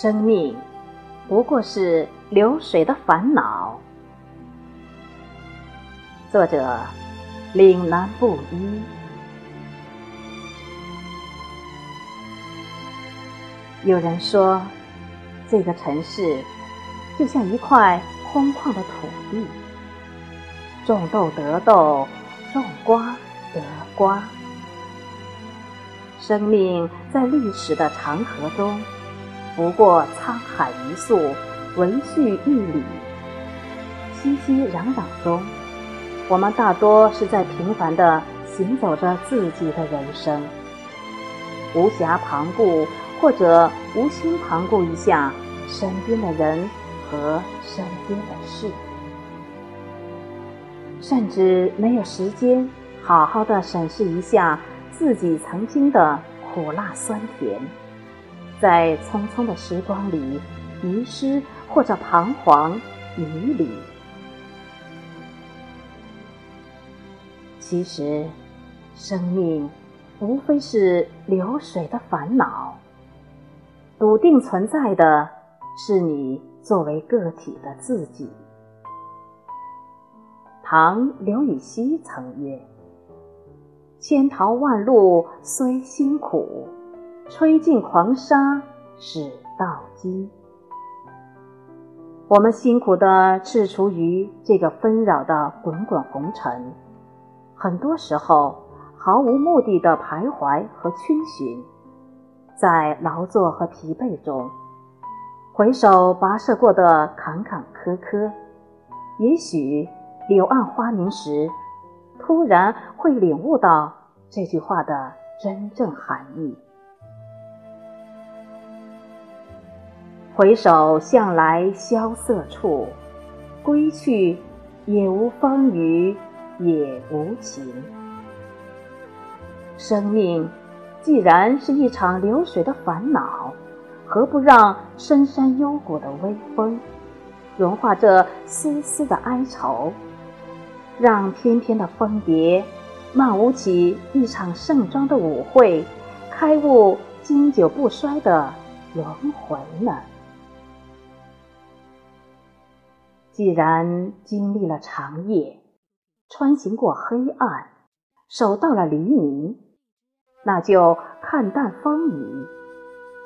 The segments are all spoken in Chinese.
生命不过是流水的烦恼。作者：岭南布衣。有人说，这个城市就像一块空旷的土地，种豆得豆，种瓜得瓜。生命在历史的长河中，不过沧海一粟，维续一里。熙熙攘攘中，我们大多是在平凡的行走着自己的人生，无暇旁顾或者无心旁顾一下身边的人和身边的事，甚至没有时间好好的审视一下。自己曾经的苦辣酸甜，在匆匆的时光里迷失或者彷徨迷离。其实，生命无非是流水的烦恼。笃定存在的是你作为个体的自己。唐刘禹锡曾曰。千淘万漉虽辛苦，吹尽狂沙始到金。我们辛苦地踟蹰于这个纷扰的滚滚红尘，很多时候毫无目的的徘徊和逡巡，在劳作和疲惫中，回首跋涉过的坎坎坷坷，也许柳暗花明时。突然会领悟到这句话的真正含义。回首向来萧瑟处，归去，也无风雨也无晴。生命既然是一场流水的烦恼，何不让深山幽谷的微风，融化这丝丝的哀愁？让翩翩的蜂蝶漫舞起一场盛装的舞会，开悟经久不衰的轮回呢？既然经历了长夜，穿行过黑暗，守到了黎明，那就看淡风雨，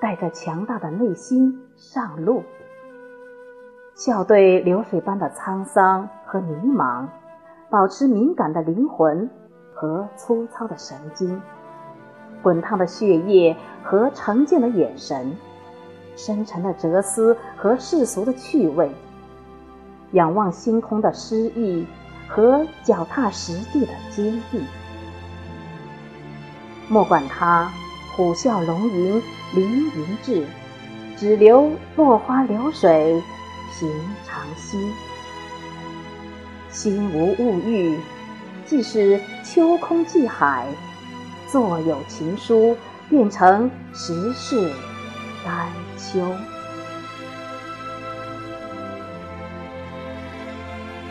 带着强大的内心上路，笑对流水般的沧桑和迷茫。保持敏感的灵魂和粗糙的神经，滚烫的血液和澄净的眼神，深沉的哲思和世俗的趣味，仰望星空的诗意和脚踏实地的坚毅。莫管他虎啸龙吟凌云志，只留落花流水平常心。心无物欲，即使秋空寄海，作有情书，变成十世丹丘。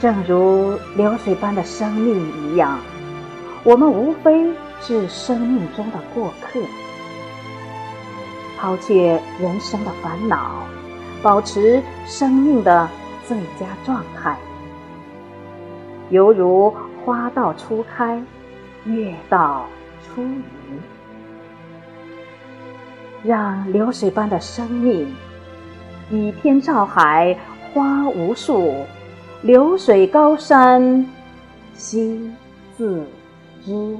正如流水般的生命一样，我们无非是生命中的过客。抛却人生的烦恼，保持生命的最佳状态。犹如花到初开，月到初圆，让流水般的生命，倚天照海，花无数，流水高山，心自知。